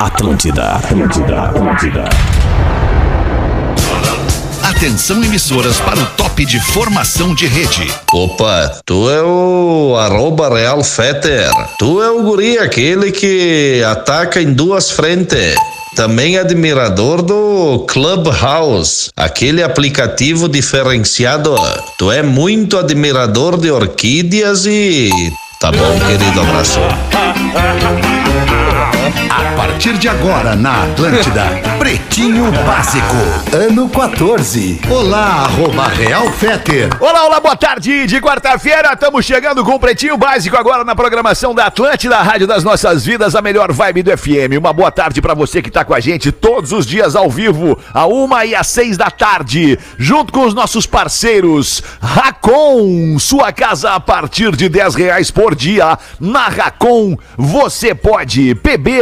Atlântida, Atlântida, Atlântida. Atenção emissoras para o top de formação de rede. Opa, tu é o arroba Real Fetter. Tu é o guri aquele que ataca em duas frentes. Também admirador do Clubhouse, aquele aplicativo diferenciado. Tu é muito admirador de orquídeas e. Tá bom, querido abraço. A partir de agora na Atlântida, Pretinho Básico, ano 14. Olá, arroba Real Feter. Olá, olá, boa tarde de quarta-feira. Estamos chegando com o Pretinho Básico agora na programação da Atlântida, Rádio das Nossas Vidas, a melhor vibe do FM. Uma boa tarde para você que tá com a gente todos os dias ao vivo, a uma e às seis da tarde, junto com os nossos parceiros Racon, sua casa a partir de dez reais por dia. Na Racon, você pode. PB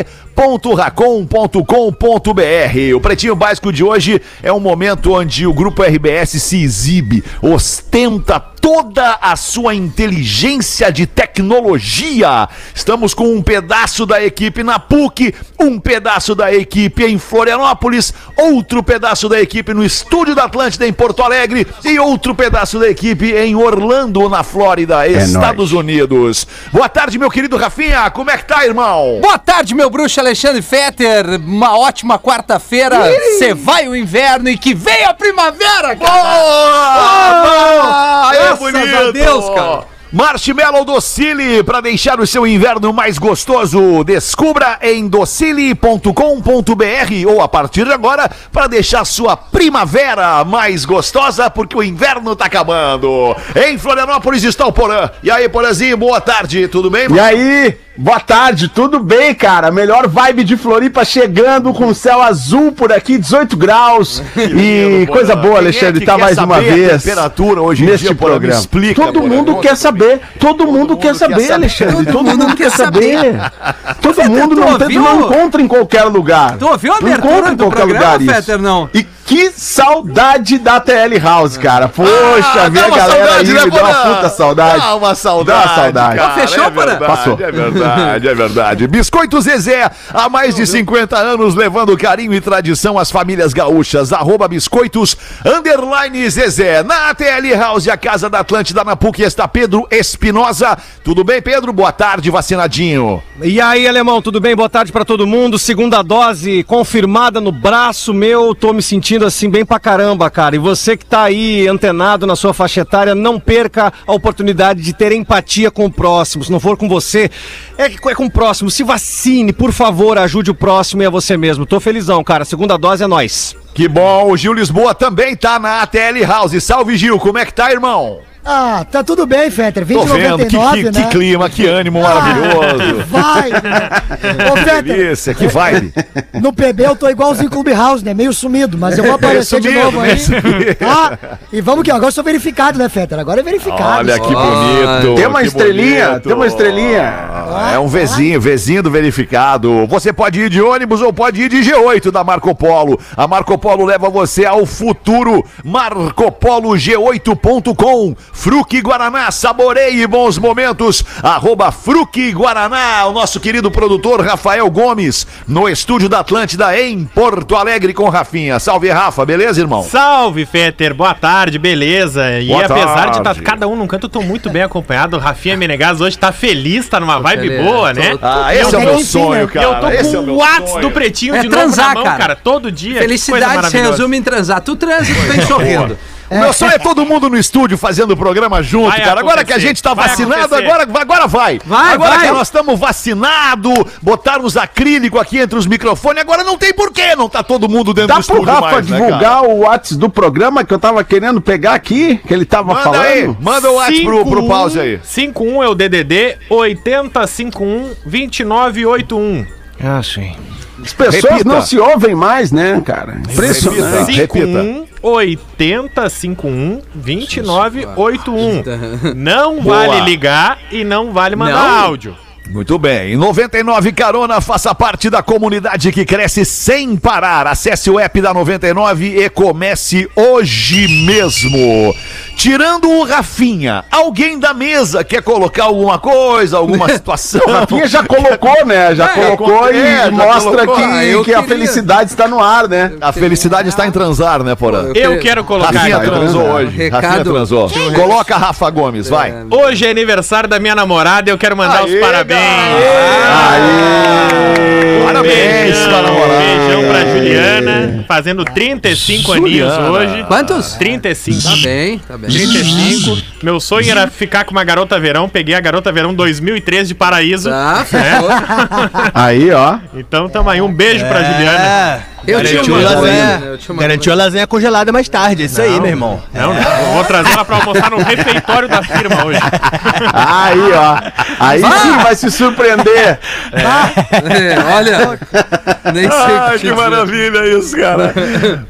racon.com.br. O Pretinho Básico de hoje é um momento onde o Grupo RBS se exibe, ostenta toda a sua inteligência de tecnologia. Estamos com um pedaço da equipe na PUC, um pedaço da equipe em Florianópolis, outro pedaço da equipe no estúdio da Atlântida em Porto Alegre e outro pedaço da equipe em Orlando, na Flórida, Estados Unidos. Boa tarde, meu querido Rafinha. Como é que tá, irmão? Boa tarde, meu bruxo Alexandre Fetter. Uma ótima quarta-feira. Você vai o inverno e que venha a primavera, cara. Boa! Aê, Graças a Deus, cara. Marshmallow Docile, para deixar o seu inverno mais gostoso. Descubra em docile.com.br ou a partir de agora para deixar sua primavera mais gostosa, porque o inverno tá acabando. Em Florianópolis está o Porã. E aí, Porãzinho, boa tarde, tudo bem? E aí, boa tarde, tudo bem, cara? Melhor vibe de Floripa chegando com céu azul por aqui, 18 graus. e coisa boa, é Alexandre, que tá mais uma saber vez. temperatura hoje neste dia, programa. explica, todo Porã. mundo quer saber, todo, mundo, quer saber, Alexandre. Todo, mundo quer saber. Todo mundo não, tem, não encontra em qualquer lugar. Tu ouviu a Não abertura encontra em qualquer programa, lugar isso. Fetter, não? E que saudade da TL House, cara. Poxa, Ah, ver dá a uma galera saudade, aí, né, me dá uma puta saudade. Dá uma saudade. Dá uma saudade. cara, Fechou, é verdade, Passou. É verdade, é verdade. Biscoito Zezé, há mais de 50 anos levando carinho e tradição às famílias gaúchas. Arroba biscoitos, underline Zezé. Na ATL House, a casa da Atlântida na PUC está Pedro Espinosa. Tudo bem, Pedro? Boa tarde, vacinadinho. E aí, alemão, tudo bem? Boa tarde pra todo mundo. Segunda dose confirmada no braço meu. Tô me sentindo assim bem pra caramba, cara. E você que tá aí antenado na sua faixa etária, não perca a oportunidade de ter empatia com o próximo. Se não for com você, é, é com o próximo. Se vacine, por favor, ajude o próximo e a você mesmo. Tô felizão, cara. Segunda dose é nós. Que bom, o Gil Lisboa também tá na ATL House. Salve, Gil, como é que tá, irmão? Ah, tá tudo bem, Fetter. Tô vendo, que, 2099, que, né? que clima, que ânimo Ah, maravilhoso. vai, né? Ô, Fetter, Delícia, que vibe. no PB eu tô igualzinho Clubhouse, né? Meio sumido, mas eu vou aparecer de sumido, novo meio aí. Tá? E vamos que agora eu sou verificado, né, Fetter? Agora é verificado. Olha que Ah, bonito. Tem uma que estrelinha, bonito. tem uma estrelinha. Ah, É um Vzinho, Vzinho do verificado. Você pode ir de ônibus ou pode ir de G8 da Marco Polo. A Marco Polo leva você ao futuro. MarcoPoloG8.com. Fruque Guaraná, saboreie bons momentos. Arroba Fruque Guaraná. O nosso querido produtor Rafael Gomes, no estúdio da Atlântida em Porto Alegre com Rafinha. Salve, Rafa, beleza, irmão? Salve, Fetter. Boa tarde, beleza? E Boa apesar de estar cada um num canto, eu tô muito bem acompanhado. O Rafinha Menegas hoje tá feliz, tá numa vibe feliz, boa, tô- né? Ah, esse é o meu sonho, cara. eu tô Esse com é o meu Whats sonho. do Pretinho É de novo transar, na mão, cara. cara. Todo dia. coisa Felicidade se resume em transar. Tu transa e tu vem sorrindo. O meu sonho é todo mundo no estúdio fazendo o programa junto, Vai cara. Agora que a gente tá vai vacinado, acontecer. agora, agora vai. Vai, agora vai. que nós estamos vacinados, botaram os acrílicos aqui entre os microfones, agora não tem porquê não tá todo mundo dentro do Dá pro estúdio Rafa mais, né, divulgar o WhatsApp do programa que eu tava querendo pegar aqui, que ele tava Manda falando? aí, manda o WhatsApp pro, pro pause aí. 51 é o DDD 8051 2981. Ah, sim. As pessoas Repita. não se ouvem mais, né, cara? Impressionante. Repita. 51 80 51 29 81. Não Boa. vale ligar e não vale mandar Não? áudio. Muito bem. 99 Carona, faça parte da comunidade que cresce sem parar. Acesse o app da 99 e comece hoje mesmo. Tirando o Rafinha, alguém da mesa quer colocar alguma coisa, alguma situação? O Rafinha já colocou, né? Já É, colocou é, e já mostra colocou. que, Ah, eu que a queria. felicidade está no ar, né? A felicidade está em transar, né, Porã? Eu quero colocar Rafinha aqui. transou transar. hoje. Rafinha transou. Coloca Rafa Gomes, vai. Hoje é aniversário da minha namorada e eu quero mandar Aê, os parabéns. Aí. Parabéns Beijão, pra namorada. beijão pra Juliana, fazendo 35 Juliana. aninhos hoje. Quantos? 35. Tá bem, tá bem. 35. Meu sonho era ficar com uma garota verão. Peguei a garota verão 2003 de Paraíso. Tá, fechou. Aí, ó. Então tamo aí. Um beijo pra Juliana. Eu tinha Garantiu uma a coisa, lasanha? Eu tinha uma garantiu a lasanha congelada mais tarde, é isso aí, meu irmão. Não, não. Vou trazer ela pra almoçar no refeitório da firma hoje. Aí, ó. Aí sim vai se surpreender. É, olha, nem sei Ai, o que dizer. maravilha isso, cara.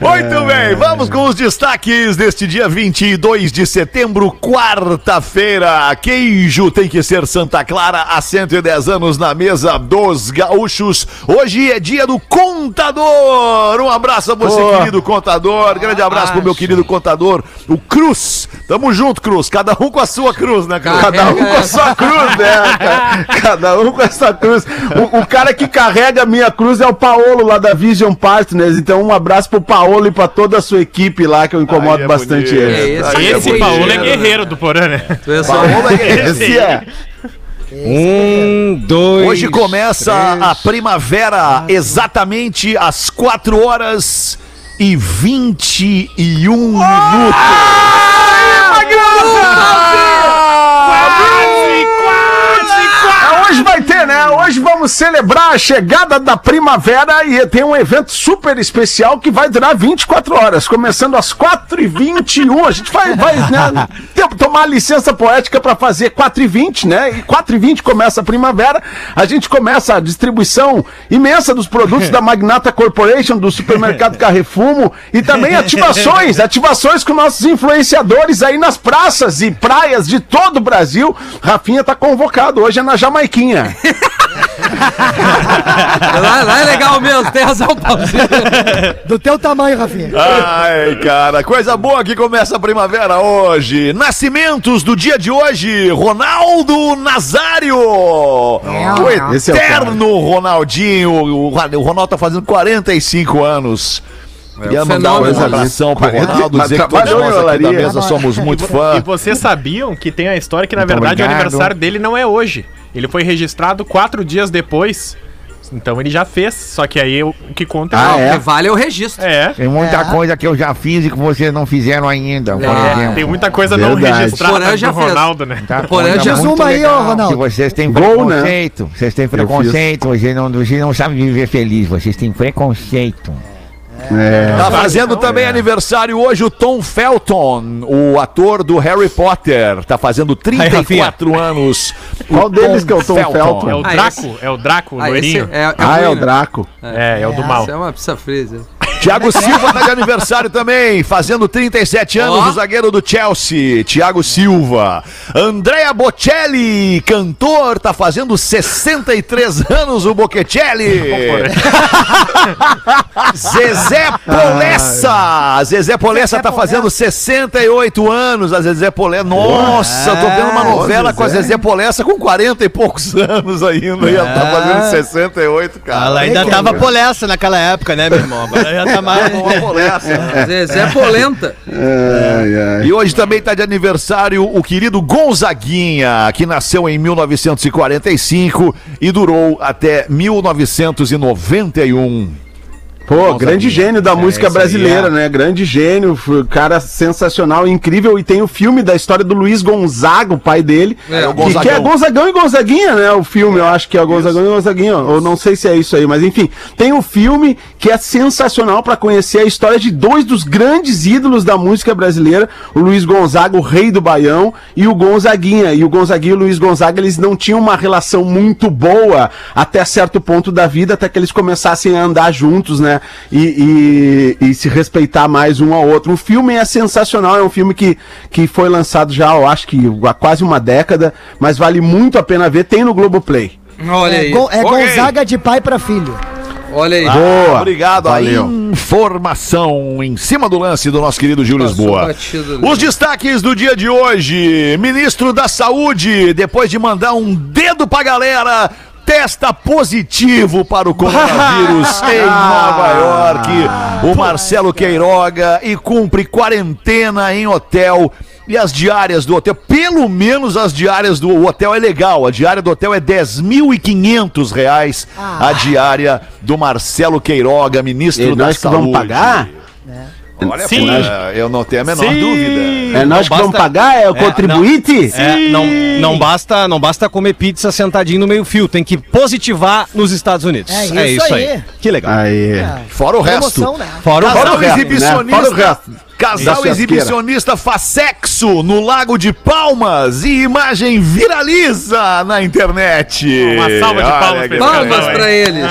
Muito bem, vamos com os destaques deste dia 22 de setembro, quarta-feira. Queijo tem que ser Santa Clara há 110 anos na mesa dos gaúchos. Hoje é dia do contador. Um abraço a você, Pô. querido contador. Grande abraço pro meu querido contador, o Cruz. Tamo junto, Cruz. Cada um com a sua cruz, né, Cruz? Cada um com a sua cruz, né? cara? Cada um com a sua cruz. O, o cara que carrega a minha cruz é o Paolo lá da Vision Partners. Então, um abraço pro Paolo e pra toda a sua equipe lá, que eu incomodo é bastante bonito. ele. É, Aí Esse bonito. Paulo é guerreiro do Porã, né? Tu é só- Paola é Esse é. Um, dois. Hoje começa a primavera exatamente às 4 horas e 21 minutos. É, Hoje vai ter, né? Hoje vamos celebrar a chegada da primavera e tem um evento super especial que vai durar 24 horas, começando às 4h21. A gente vai, vai né, tomar licença poética para fazer 4h20, né? E 4h20 começa a primavera. A gente começa a distribuição imensa dos produtos da Magnata Corporation, do supermercado Carrefumo e também ativações, ativações com nossos influenciadores aí nas praças e praias de todo o Brasil. Rafinha tá convocado, hoje é na Lá, lá é legal mesmo, tem razão, Paulinho. Do teu tamanho, Rafinha. Ai, cara, coisa boa que começa a primavera hoje. Nascimentos do dia de hoje, Ronaldo Nazário. O Esse é o eterno Ronaldinho. O, o Ronaldo tá fazendo 45 anos. Queria mandar um fenômeno. abração pro 40, Ronaldo, dizer que todos nós aqui da mesa somos muito E fãs. vocês sabiam que tem a história que, na verdade, o aniversário dele não é hoje. Ele foi registrado quatro dias depois. Então ele já fez, só que aí o que conta Ah, O é? que vale é o registro. É. Tem muita coisa que eu já fiz e que vocês não fizeram ainda, por É, exemplo. Tem muita coisa não Verdade. registrada O Porã já do fez. Ronaldo, né? Tá, Porém, coisa já- aí, ô, Ronaldo. Que vocês têm Gol, né? preconceito. Vocês têm preconceito. Vocês não, vocês não sabem viver feliz. Vocês têm preconceito. É. Tá fazendo também aniversário hoje o Tom Felton, o ator do Harry Potter. Tá fazendo 34 anos. Qual deles que é o Tom Felton? É o Draco, é o Draco, Ah, esse loirinho. é, é, Ah, é o? Draco. É, é o do mal. Isso é uma pizza fresa. Tiago Silva tá de aniversário também, fazendo 37 anos, Ó. o zagueiro do Chelsea, Tiago Silva. Andrea Bocelli, cantor, tá fazendo 63 anos, o Bocelli. Zezé Polessa, Zezé Polessa tá fazendo 68 anos, a Zezé Polessa. Nossa, eu tô vendo uma novela com a Zezé Polessa com 40 e poucos anos ainda, e ela tá fazendo 68, cara. Ela ainda tava polessa naquela época, né, meu irmão? Agora já tá mais. Polessa. Zezé Polenta. Ai, ai. E hoje também está de aniversário o querido Gonzaguinha, que nasceu em 1945 e durou até 1991. Pô, grande gênio da música isso aí brasileira, é. né? Grande gênio, um cara sensacional, incrível. E tem o filme da história do Luiz Gonzaga, o pai dele. É, o que, que é Gonzagão. E Gonzaguinha, né? O filme, eu acho que é Gonzagão e Gonzaguinha. Ou não sei se é isso aí, mas enfim. Tem o filme que é sensacional pra conhecer a história de dois dos grandes ídolos da música brasileira: o Luiz Gonzaga, o rei do Baião, e o Gonzaguinha. E o Gonzaguinha e o Luiz Gonzaga, eles não tinham uma relação muito boa até certo ponto da vida, até que eles começassem a andar juntos, né? E, e- e se respeitar mais um ao outro. O filme é sensacional, é um filme que, que foi lançado já, eu acho que há quase uma década, mas vale muito a pena ver. Tem no Globoplay. Olha É, aí. Go- é Ok. Gonzaga de pai pra filho. Olha aí. Boa. Obrigado. Valeu. A informação em cima do lance do nosso querido Gil Passou Lisboa. batido. Os destaques do dia de hoje. Ministro da Saúde, depois de mandar um dedo pra galera, testa positivo para o coronavírus em Nova York. O Marcelo Queiroga e cumpre quarentena em hotel. E as diárias do hotel, pelo menos as diárias do hotel é legal. A diária do hotel é 10.500 reais. A diária do Marcelo Queiroga, ministro E da nós que Saúde. vamos pagar? Olha, Sim. pô, eu não tenho a menor Sim. dúvida. É nós que basta- vamos pagar? É o É, contribuinte? É, não, não, basta, não basta comer pizza sentadinho no meio fio, tem que positivar nos Estados Unidos. É isso aí. Que legal. Aí. Fora o resto. Promoção, né? Fora o Fora o resto, exibicionista. né? Fora o resto. Casal churrasqueira. exibicionista faz sexo no Lago de Palmas e imagem viraliza na internet. Uma salva de Olha palmas pra Palmas pra eles.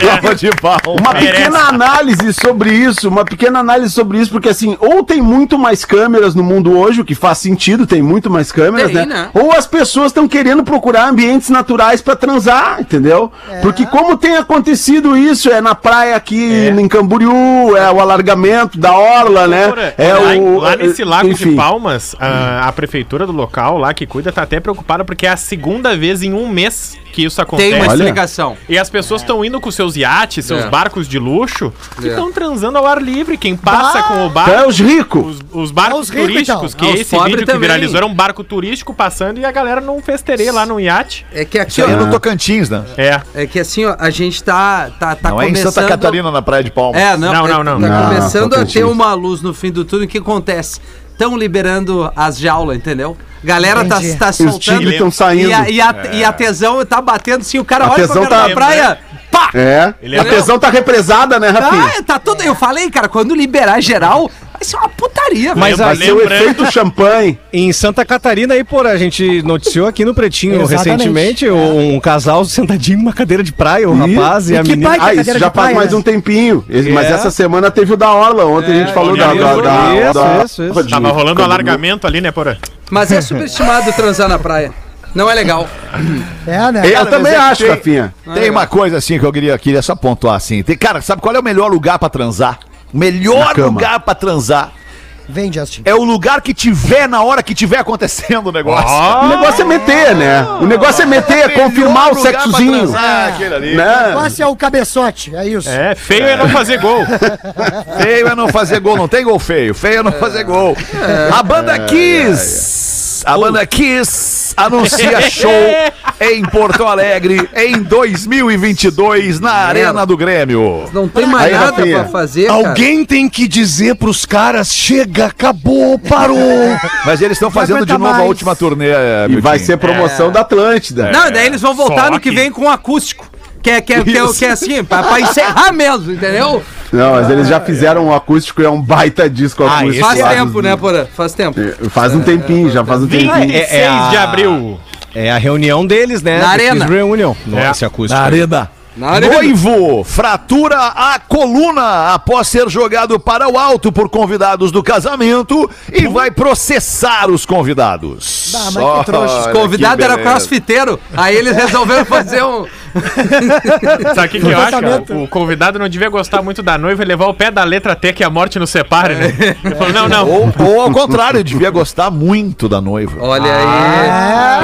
Salva de palmas. Uma Merece. pequena análise sobre isso, uma pequena análise sobre isso, porque assim, ou tem muito mais câmeras no mundo hoje, o que faz sentido, tem muito mais câmeras, Tem, né? né? Ou as pessoas estão querendo procurar ambientes naturais pra transar, entendeu? Porque como tem acontecido isso, é na praia aqui em Camboriú, é o alargamento da orla, né? É lá, o lá nesse lago enfim. de Palmas, a, a prefeitura do local lá que cuida tá até preocupada porque é a segunda vez em um mês que isso acontece. Tem uma explicação. E as pessoas estão indo com seus iates, seus É. barcos de luxo e É. estão transando ao ar livre. Quem passa com o barco. É os ricos. Os, os barcos os ricos, turísticos, então. que Ah, os esse vídeo que também. viralizou era um barco turístico passando e a galera num festeirê lá no iate. É que aqui, Isso aí é no Tocantins, né? É. é que assim, ó, a gente tá, tá, tá não é em começando... Santa Catarina, na Praia de Palmas. É, não, Não, é- não, não. Tá Não, começando a ter uma luz no fim do túnel. O que acontece? Estão liberando as jaulas, entendeu? Galera tá, Entendi. tá Os soltando. tigres estão saindo. E a, e, a, e a tesão tá batendo, assim, o cara A olha tesão pra cara tá- da praia, pá! É. Ele a é- tesão tá represada, né, Rafinha? Ah, tá tudo. Eu falei, cara, quando liberar geral, vai ser uma putaria, Mas velho. Ser o efeito champanhe. Em Santa Catarina, aí, por a gente noticiou aqui no Pretinho recentemente um casal sentadinho numa cadeira de praia, o Ih, rapaz e, e a que menina. Ah, isso já faz praia, mais né? um tempinho. Esse- Mas É. essa semana teve o da Orla. Ontem a gente falou da, da, da, Isso, da- isso, isso. Tava rolando um alargamento ali, né, Porã? Mas é superestimado transar na praia. Não é legal. É, né? Eu Cara, também é acho, tem- Rafinha. Tem uma coisa assim que eu queria, queria só pontuar assim. Tem, cara, sabe qual é o melhor lugar pra transar? O melhor lugar pra transar Vem, Justin. é o lugar que tiver na hora que tiver acontecendo o negócio. O negócio é meter, né? O negócio é meter, é confirmar o sexozinho. transar, aquele ali. O Né? negócio é o cabeçote, é isso. É, feio é não fazer gol. Feio é não fazer gol, não tem gol feio. Feio é não fazer gol. A banda Kiss, a banda Kiss anuncia show em Porto Alegre em 2022 na Arena do Grêmio. Não tem mais Aí, nada Rafinha. pra fazer, cara. Alguém tem que dizer pros caras: chega, acabou, parou. Mas eles estão fazendo de novo a mais. última turnê. E Miltinho. vai ser promoção da Atlântida. Não, daí eles vão voltar Só no que que- vem com acústico. Que é, que é, que é, que é assim, pra, pra encerrar mesmo, entendeu? Não, mas eles já fizeram um acústico e é um baita disco acústico. Faz lá tempo, né, Porã? Faz tempo. Faz um tempinho, já faz um tempinho. 26 é a- de abril. É a reunião deles, né? Na arena. Kiss Reunion. É. Nossa, acústico. Arena. Na arena. Noivo fratura a coluna após ser jogado para o alto por convidados do casamento e vai processar os convidados. Ah, mas que trouxa. Os convidados eram crossfiteiro. Aí eles resolveram fazer um. Sabe o que, que eu acho? Tratamento. cara? O convidado não devia gostar muito da noiva e levar o pé da letra T que a morte nos separe, né? Ele falou, não, não. Ou, ou ao contrário, devia gostar muito da noiva. Olha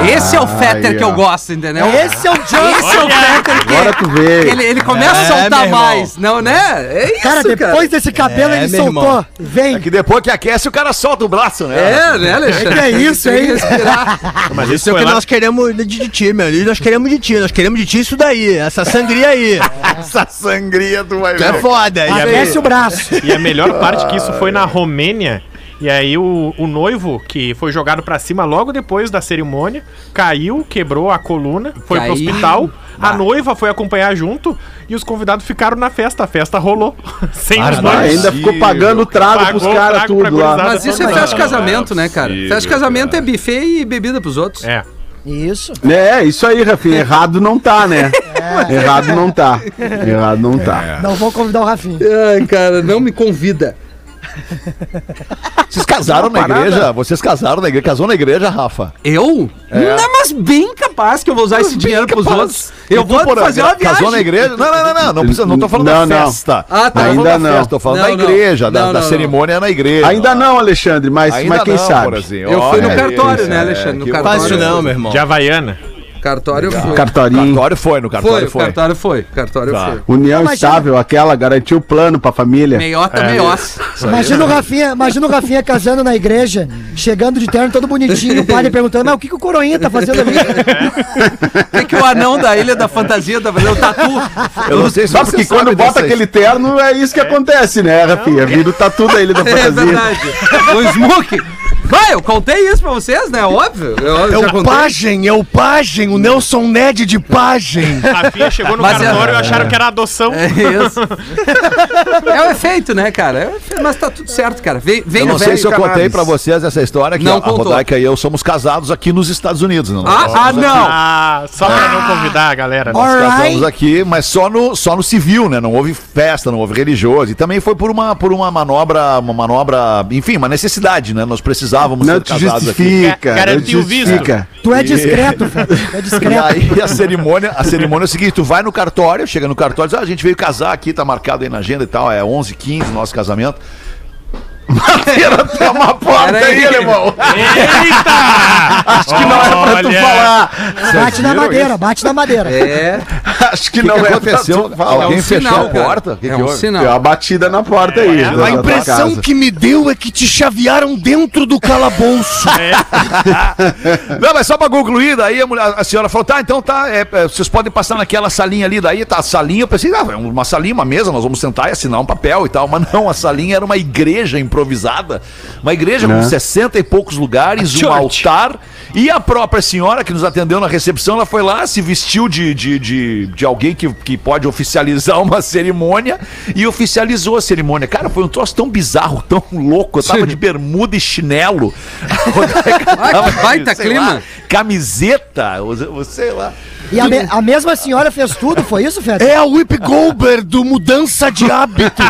aí. Esse é o Fetter que eu gosto, entendeu? Esse é o Esse é o. Fetter que Agora tu vê. ele, ele começa a É, soltar meu irmão. mais. Não, né? É isso, Cara, depois desse cabelo É, ele soltou. irmão. Vem. É que depois que aquece, o cara solta o braço, né? É, né, Alexandre? Que é isso, hein? respirar. Mas Isso é o que lá... nós queremos de, de ti, meu. Nós queremos de ti. Nós queremos de ti isso daí. Essa sangria aí. Essa sangria tu vai é ver. foda. E a- Aquece o braço. E a melhor parte é que isso foi na Romênia. E aí o, o noivo, que foi jogado pra cima logo depois da cerimônia, caiu, quebrou a coluna, foi pro Caiu. hospital. A noiva foi acompanhar junto e os convidados ficaram na festa. A festa rolou. Sem os Ah, noivos. ainda ficou pagando trago Pagou pros caras trago pra tudo lá. gurizada. Mas isso é Não, festa de não, casamento, né, cara? possível, Festa de casamento é buffet e bebida pros outros. É. Isso. É, isso aí, Rafinha. Errado não tá, né? Errado não tá. Errado não tá. Não vou convidar o Rafinha. Ai, cara, não me convida. Vocês casaram na igreja? Vocês casaram na igreja? Casou na igreja, Rafa? Eu? Não, mas bem capaz que eu vou usar esse dinheiro pros capaz. outros. Eu vou porra, fazer uma viagem. Casou na igreja? Não, não, não, não. Não, precisa, não tô falando Não, da não. festa. Ah, tá. Não tô falando Ainda da não. festa, tô falando Não, da não. igreja, da, Não, da não, cerimônia na igreja. Ainda não, Alexandre, mas, Ainda mas quem não, sabe? Porazinho. Eu fui no cartório, né, é, Alexandre? No que cartório. Faz isso não, meu irmão. De Havaiana. Cartório eu fui. Cartorinho. Cartório foi, no Foi, cartório o foi. cartório foi. Cartório Tá. foi. União Imagina. estável, aquela, garantiu o plano pra família. Meiota, É. meiota. Imagina o Rafinha, imagina o Rafinha casando na igreja, chegando de terno todo bonitinho, o padre perguntando, mas o que, que o coroinha tá fazendo ali? O que, que o anão da Ilha da Fantasia tá fazendo? O tatu. Eu não sei se Sabe você que quando bota aquele terno, é isso que acontece, né, Rafinha? Vira o tatu da Ilha da É Fantasia. verdade. O Smoke. Vai, eu contei isso pra vocês, né? Óbvio. Eu É o. Pajem, é o Pajem, o Nelson Ned de Pajem. Rafinha chegou no Mas é- cartório e acharam que era adoção. É isso. É o efeito, né, cara? É efeito, mas tá tudo certo, cara. Vem, vem Eu não no sei velho se eu cannabis. contei pra vocês essa história que Não a contou. Rodaica e eu somos casados aqui nos Estados Unidos. Não, Ah, ah, não. Ah, só pra não convidar a galera. né? Nós casamos Alright. aqui, mas só no, só no civil, né? Não houve festa, não houve religioso. E também foi por uma, por uma manobra, uma manobra, enfim, uma necessidade, né? Nós precisávamos Não ser te casados aqui. justifica, te garantiu o visto. justifica. Tu é discreto, tu é E discreto. aí a cerimônia, a cerimônia é o seguinte, tu vai no cartório, chega no cartório, diz, ah, a gente veio casar aqui, tá marcado aí na agenda e tal, é 11 15 nosso casamento. Madeira tem uma porta aí, alemão. Acho que não é pra tu Olha. falar. Bate na viram madeira, bate na madeira. É, Acho que O que, não é aconteceu? pra tu falar. Alguém um fechou sinal, a cara. porta? O que é que um houve? sinal. Deu uma batida na porta aí. da- A da impressão casa. que me deu é que te chavearam dentro do calabouço. Não, mas só pra concluir, daí a, mulher- a senhora falou, tá, então tá, é, é, vocês podem passar naquela salinha ali, daí tá a salinha, eu pensei, ah, é uma salinha, uma mesa, nós vamos sentar e assinar um papel e tal, mas não, a salinha era uma igreja improvisada, uma igreja com 60 e poucos lugares, um altar, e a própria senhora que nos atendeu na recepção, ela foi lá, se vestiu de, de, de, de alguém que, que pode oficializar uma cerimônia e oficializou a cerimônia. Cara, foi um troço tão bizarro, tão louco, eu tava de bermuda e chinelo. Ah, tava baita sei clima. lá, camiseta, sei lá. E a, me- a mesma senhora fez tudo, foi isso, Fred? É a Whip Goldberg do Mudança de Hábito.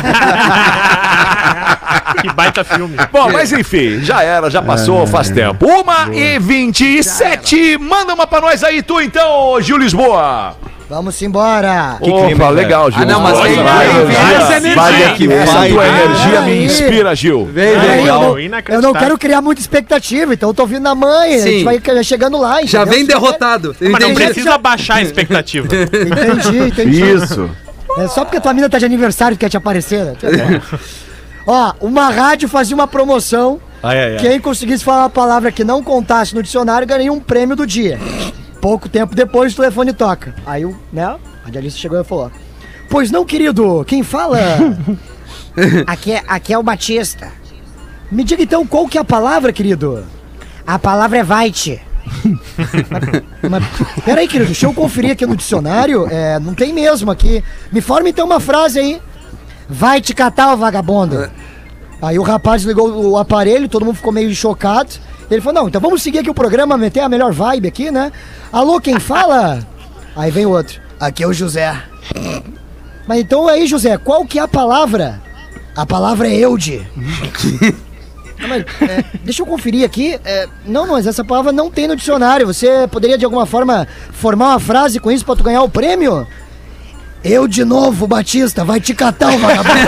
Que baita filme. Bom, mas enfim, já era, já passou faz tempo. Uma e vinte e sete. Manda uma pra nós aí, tu então, Gil Lisboa. Vamos embora. Opa, legal, Gil. Ah, não, mas essa energia. Vai aqui, essa tua energia me inspira, Gil. Vem, vem. eu, não, eu não quero criar muita expectativa, então eu tô vindo na mãe, a Sim. gente vai chegando lá. Já entendeu? vem derrotado. Mas não precisa baixar a expectativa. Entendi, entendi. Isso. É só porque tua mina tá de aniversário que quer te aparecer, né? Ó, uma rádio fazia uma promoção. Ai, ai, ai. Quem conseguisse falar uma palavra que não contasse no dicionário ganharia um prêmio do dia. Pouco tempo depois, o telefone toca. Aí o, né, a radialista chegou e falou: Pois não, querido, quem fala? aqui, é, aqui é o Batista. Me diga então qual que é a palavra, querido? A palavra é Vaite. mas, mas, peraí, querido, deixa eu conferir aqui no dicionário. É, não tem mesmo aqui. Me forma então uma frase aí. Vai te catar, ô vagabundo. Aí o rapaz ligou o aparelho, todo mundo ficou meio chocado. Ele falou: Não, então vamos seguir aqui o programa, meter a melhor vibe aqui, né? Alô, quem fala? Aí vem o outro: Aqui é o José. Mas então aí, José, qual que é a palavra? A palavra é Eude. Não, mas, é, deixa eu conferir aqui. É, não, mas essa palavra não tem no dicionário. Você poderia de alguma forma formar uma frase com isso pra tu ganhar o prêmio? Eu de novo, Batista, vai te catar o vagabundo.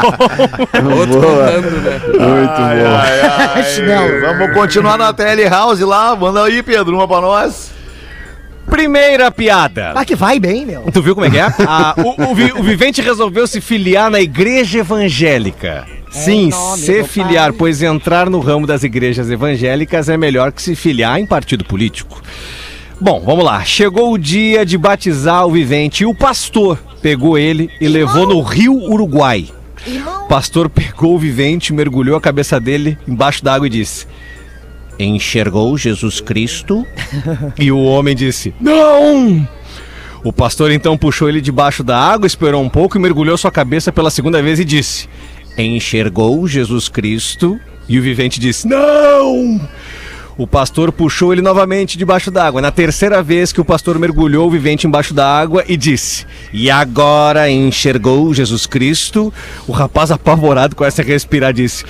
Boa. Muito Ai, bom. ai, ai. Vamos continuar na TL House lá. Manda aí, Pedro, uma pra nós. Primeira piada. ah, que vai bem, meu. Tu viu como é que é? Ah, o, o o Vivente resolveu se filiar na igreja evangélica. Sim, nome se filiar, pai. pois entrar no ramo das igrejas evangélicas é melhor que se filiar em partido político. Bom, vamos lá. Chegou o dia de batizar o Vivente e o pastor pegou ele e levou no Rio Uruguai. O pastor pegou o Vivente, mergulhou a cabeça dele embaixo d'água e disse: Enxergou Jesus Cristo? E o homem disse: Não! O pastor então puxou ele debaixo da água, esperou um pouco e mergulhou sua cabeça pela segunda vez e disse: Enxergou Jesus Cristo? E o vivente disse: Não! O pastor puxou ele novamente debaixo d'água. Na terceira vez que o pastor mergulhou o vivente embaixo d'água e disse: E agora enxergou Jesus Cristo. O rapaz apavorado começa a respirar disse: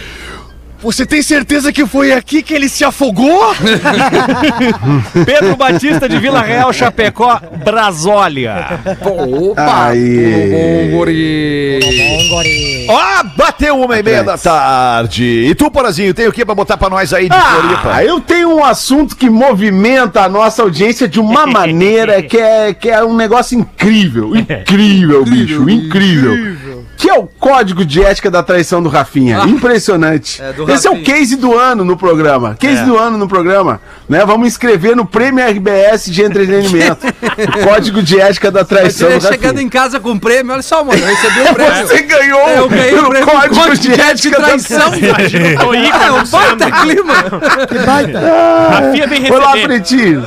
Você tem certeza que foi aqui que ele se afogou? Pedro Batista de Vila Real, Chapecó, Brasólia. Opa! Aí. Bom, guri. Bom, guri. Ó, bateu uma e meia da tarde. E tu, Porazinho, tem o que pra botar pra nós aí de Floripa? Ah, eu tenho um assunto que movimenta a nossa audiência de uma maneira que é, que é um negócio incrível. Incrível, bicho, incrível. Que é o código de ética da traição do Rafinha. Impressionante. É, do Esse é o Rafinha. case do ano no programa. Case do ano no programa. Né? Vamos inscrever no Prêmio RBS de entretenimento. o código de ética da traição do Rafinha. chegando em casa com prêmio, olha só, mano, eu recebi o prêmio. Você ganhou Eu ganhei o o prêmio código de ética da traição. Imagina o Toica Ah, é um baita clima. Que baita. Rafinha vem Olá, receber.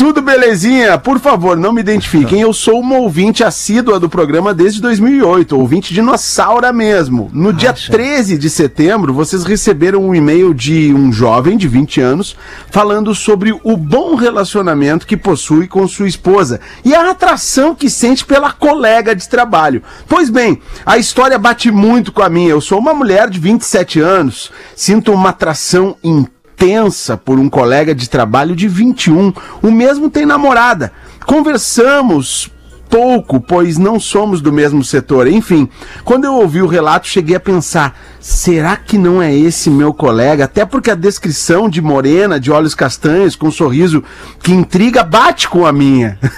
Tudo belezinha? Por favor, não me identifiquem. Eu sou uma ouvinte assídua do programa desde 2008, ouvinte dinossauro mesmo. No dia 13 de setembro, vocês receberam um e-mail de um jovem de 20 anos falando sobre o bom relacionamento que possui com sua esposa e a atração que sente pela colega de trabalho. Pois bem, a história bate muito com a minha. Eu sou uma mulher de 27 anos, sinto uma atração intensa intensa por um colega de trabalho de 21. O mesmo tem namorada. Conversamos pouco, pois não somos do mesmo setor. Enfim, quando eu ouvi o relato, cheguei a pensar: será que não é esse meu colega? Até porque a descrição de morena, de olhos castanhos, com um sorriso que intriga, bate com a minha.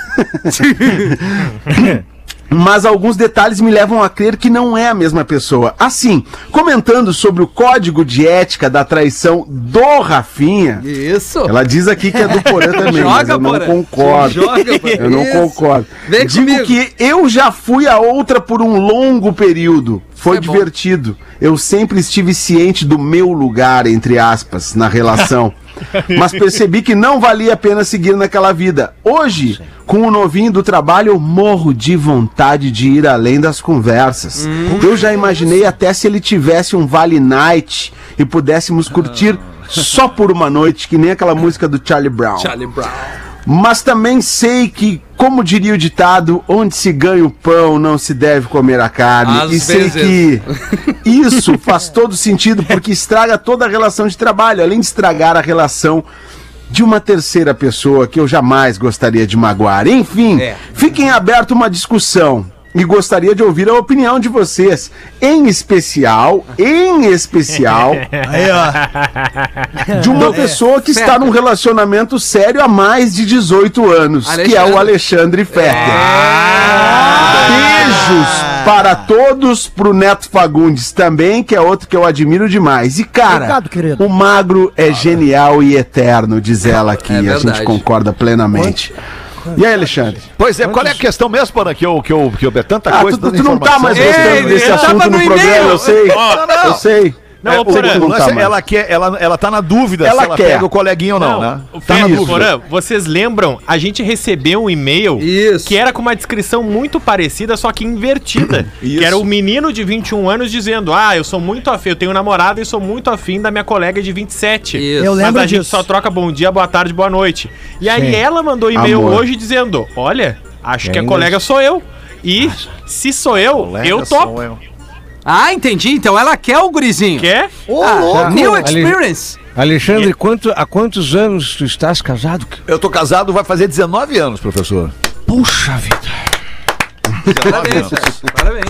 mas alguns detalhes me levam a crer que não é a mesma pessoa. Assim, comentando sobre o código de ética da traição do Rafinha, Isso. ela diz aqui que é do Porã também, mas Joga, eu não Porã. concordo. Joga, Porã. Eu não Isso. concordo. Vem Digo comigo. que eu já fui a outra por um longo período. Foi é bom. divertido. Eu sempre estive ciente do meu lugar, entre aspas, na relação. Mas percebi que não valia a pena seguir naquela vida. Hoje, com o novinho do trabalho, eu morro de vontade de ir além das conversas. Eu já imaginei até se ele tivesse um Vale Night e pudéssemos curtir só por uma noite, que nem aquela música do Charlie Brown. Charlie Brown. Mas também sei que, como diria o ditado, onde se ganha o pão não se deve comer a carne. Às e sei vezes. que isso faz todo sentido porque estraga toda a relação de trabalho, além de estragar a relação de uma terceira pessoa que eu jamais gostaria de magoar. Enfim, É. fiquem aberto uma discussão. E gostaria de ouvir a opinião de vocês. Em especial, em especial, Aí, ó. de uma pessoa que está num relacionamento sério há mais de 18 anos, que é o Alexandre Fetter. Beijos para todos, pro Neto Fagundes também, que é outro que eu admiro demais. E cara, Obrigado, o magro é genial e eterno, diz ela aqui. É a gente concorda plenamente. E aí, Alexandre? Pois é, qual é a questão mesmo, Pana, que eu, que eu, que eu tanta Ah, coisa, tu, tu não tá mais gostando Ei, desse assunto no programa, eu sei. Ó, não. Eu sei. Não, É, tu O não lance ela, quer, ela, ela tá na dúvida Ela se ela quer. pega o coleguinha ou não, né? O Tá na dúvida. Porã, vocês lembram? A gente recebeu um e-mail Isso. que era com uma descrição muito parecida, só que invertida. Isso. Que era o menino de 21 anos dizendo: Ah, eu sou muito afim, eu tenho namorada e sou muito afim da minha colega de 27. Isso. Eu Mas lembro a gente disso. só troca bom dia, boa tarde, boa noite. E aí ela mandou e-mail Amor. hoje dizendo: Olha, acho que a colega sou eu. E se sou eu, Colega, eu sou topo. Ah, entendi. Então ela quer o gurizinho. Quer? Ô, Ah, louco! New experience. Alexandre, quanto, há quantos anos tu estás casado? Eu tô casado, vai fazer 19 anos, professor. Puxa vida. 19 anos. Parabéns.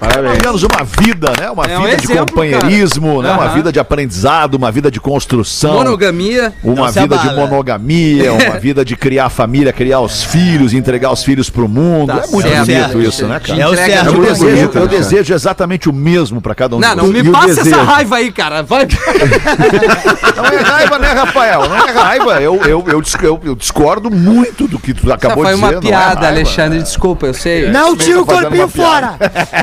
Parabéns. Pelo menos uma vida, né? Uma É um vida de exemplo, companheirismo, né? cara. Uma vida de aprendizado, uma vida de construção. Monogamia. Uma vida de monogamia, uma vida de criar família, criar os filhos, entregar os filhos pro mundo. Tá é muito certo, bonito isso, né, cara? É o certo. Eu, muito desejo, bonito, eu desejo exatamente o mesmo pra cada um Não, de não me passa desejo? essa raiva aí, cara. Vai. Não é raiva, né, Rafael? Não é raiva. Eu, eu, eu, eu- eu discordo muito do que tu acabou foi de dizer. uma não é piada, raiva. Alexandre. Desculpa, eu sei. Não Também tira o corpinho uma fora!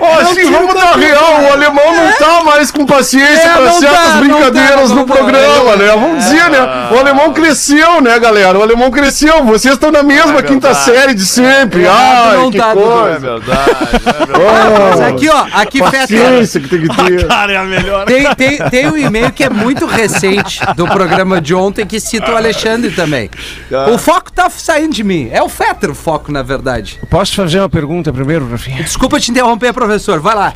Ô, assim, vamos dar real, o alemão não tá mais com paciência É, pra certas tá, brincadeiras tá, no tá. programa, né? Vamos dizer, né? O alemão cresceu, né, galera? O alemão cresceu. Vocês estão na mesma quinta série de sempre. Ai, não que tá, coisa. verdade. Mas aqui, ó, aqui. Paciência que tem que ter. Cara, é a melhor. Tem, tem, tem um e-mail que é muito recente do programa de ontem que cita o Alexandre também. O foco tá saindo de mim. É o Fetter o foco, na verdade. Posso fazer uma pergunta primeiro, Rafinha? Desculpa te interromper, professor. Vai lá.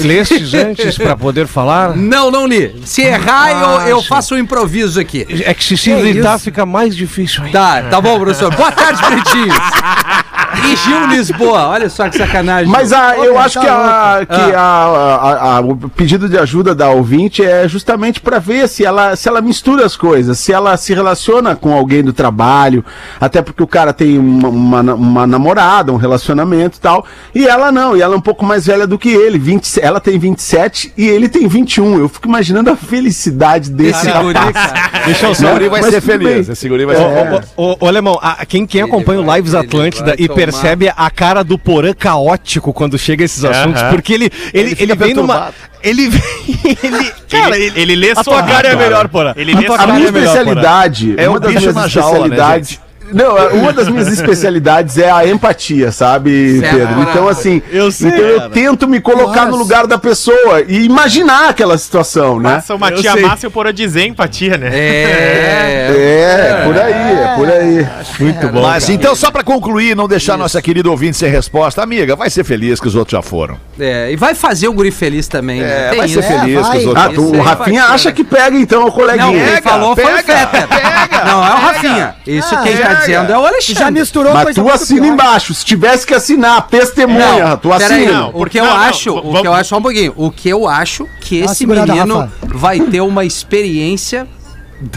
Lestes antes pra poder falar? Não, não li. Se errar, Ah, eu, eu faço um improviso aqui. É que se se irritar isso? fica mais difícil ainda. Tá, tá bom, professor. Boa tarde, pretinhos. E Gil Lisboa, olha só que sacanagem. Mas a, eu acho tá que, a, que Ah. a, a- a- o pedido de ajuda da ouvinte é justamente para ver se ela, se ela mistura as coisas, se ela se relaciona com alguém do trabalho, até porque o cara tem uma, uma, uma namorada, um relacionamento e tal, e ela não, e ela é um pouco mais velha do que ele, 20, ela tem 27 e ele tem 21. Eu fico imaginando a felicidade desse rapaz. cara. Deixa eu Esse guri vai Mas ser tudo feliz. bem. Esse guri vai ser feliz. Ô, ô, ô, ô, Alemão, a- quem, quem acompanha o Lives Atlântida e. percebe a cara do Porã caótico quando chega esses assuntos, Aham. porque ele, ele, Ele vem numa. Ele vem. Ele, cara, ele, ele, ele lê a tua cara é a melhor, Porã. Ele a lê A cara minha é melhor, Porã. especialidade, É uma das minhas né, especialidades. Não, é, uma das minhas especialidades é a empatia, sabe, Certo, Pedro? Então, assim, Eu sei, então eu cara. tento me colocar no Nossa. lugar da pessoa e imaginar aquela situação, né? Passa uma Eu tia sei. massa e o porra dizer empatia, né? É. É, por aí, é por aí. Muito bom. Mas então, só pra concluir, não deixar nossa querida ouvinte sem resposta, amiga, vai ser feliz que os outros já foram. É, e vai fazer o guri feliz também, né? É, Tem vai ser isso. feliz vai. que os outros Ah, tu, Isso o Rafinha acha que pega então o Não, coleguinha. quem falou foi o pega, Fetter. pega, não, é o pega. Rafinha. Isso Ah, quem tá pega. Dizendo é o Alexandre. Já misturou Mas coisa tu assina pior. embaixo. Se tivesse que assinar, testemunha, tu peraí, assina. não, o que eu Não, não, acho, o vamos- que eu acho, só um pouquinho, o que eu acho que esse menino Rafa. vai ter uma experiência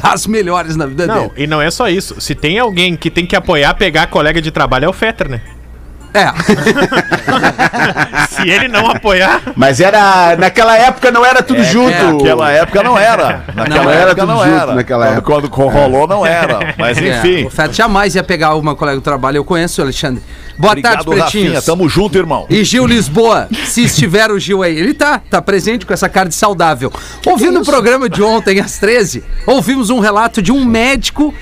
das melhores na vida Não, dele. e não é só isso. Se tem alguém que tem que apoiar, pegar colega de trabalho, é o Fetter, né? É, Se ele não apoiar, Mas era. Naquela época não era tudo junto. é, Naquela época não era. Naquela Não era época tudo não junto era. naquela quando, época. quando rolou, não era. Mas é, enfim. o Fetter jamais ia pegar uma colega do trabalho, eu conheço o Alexandre. Boa tarde, Obrigado, Rafinha. pretinhos. Tamo junto, irmão. E Gil Lisboa, se estiver o Gil aí, ele tá, tá presente com essa cara de saudável. Ouvindo o programa de ontem às 13, ouvimos um relato de um médico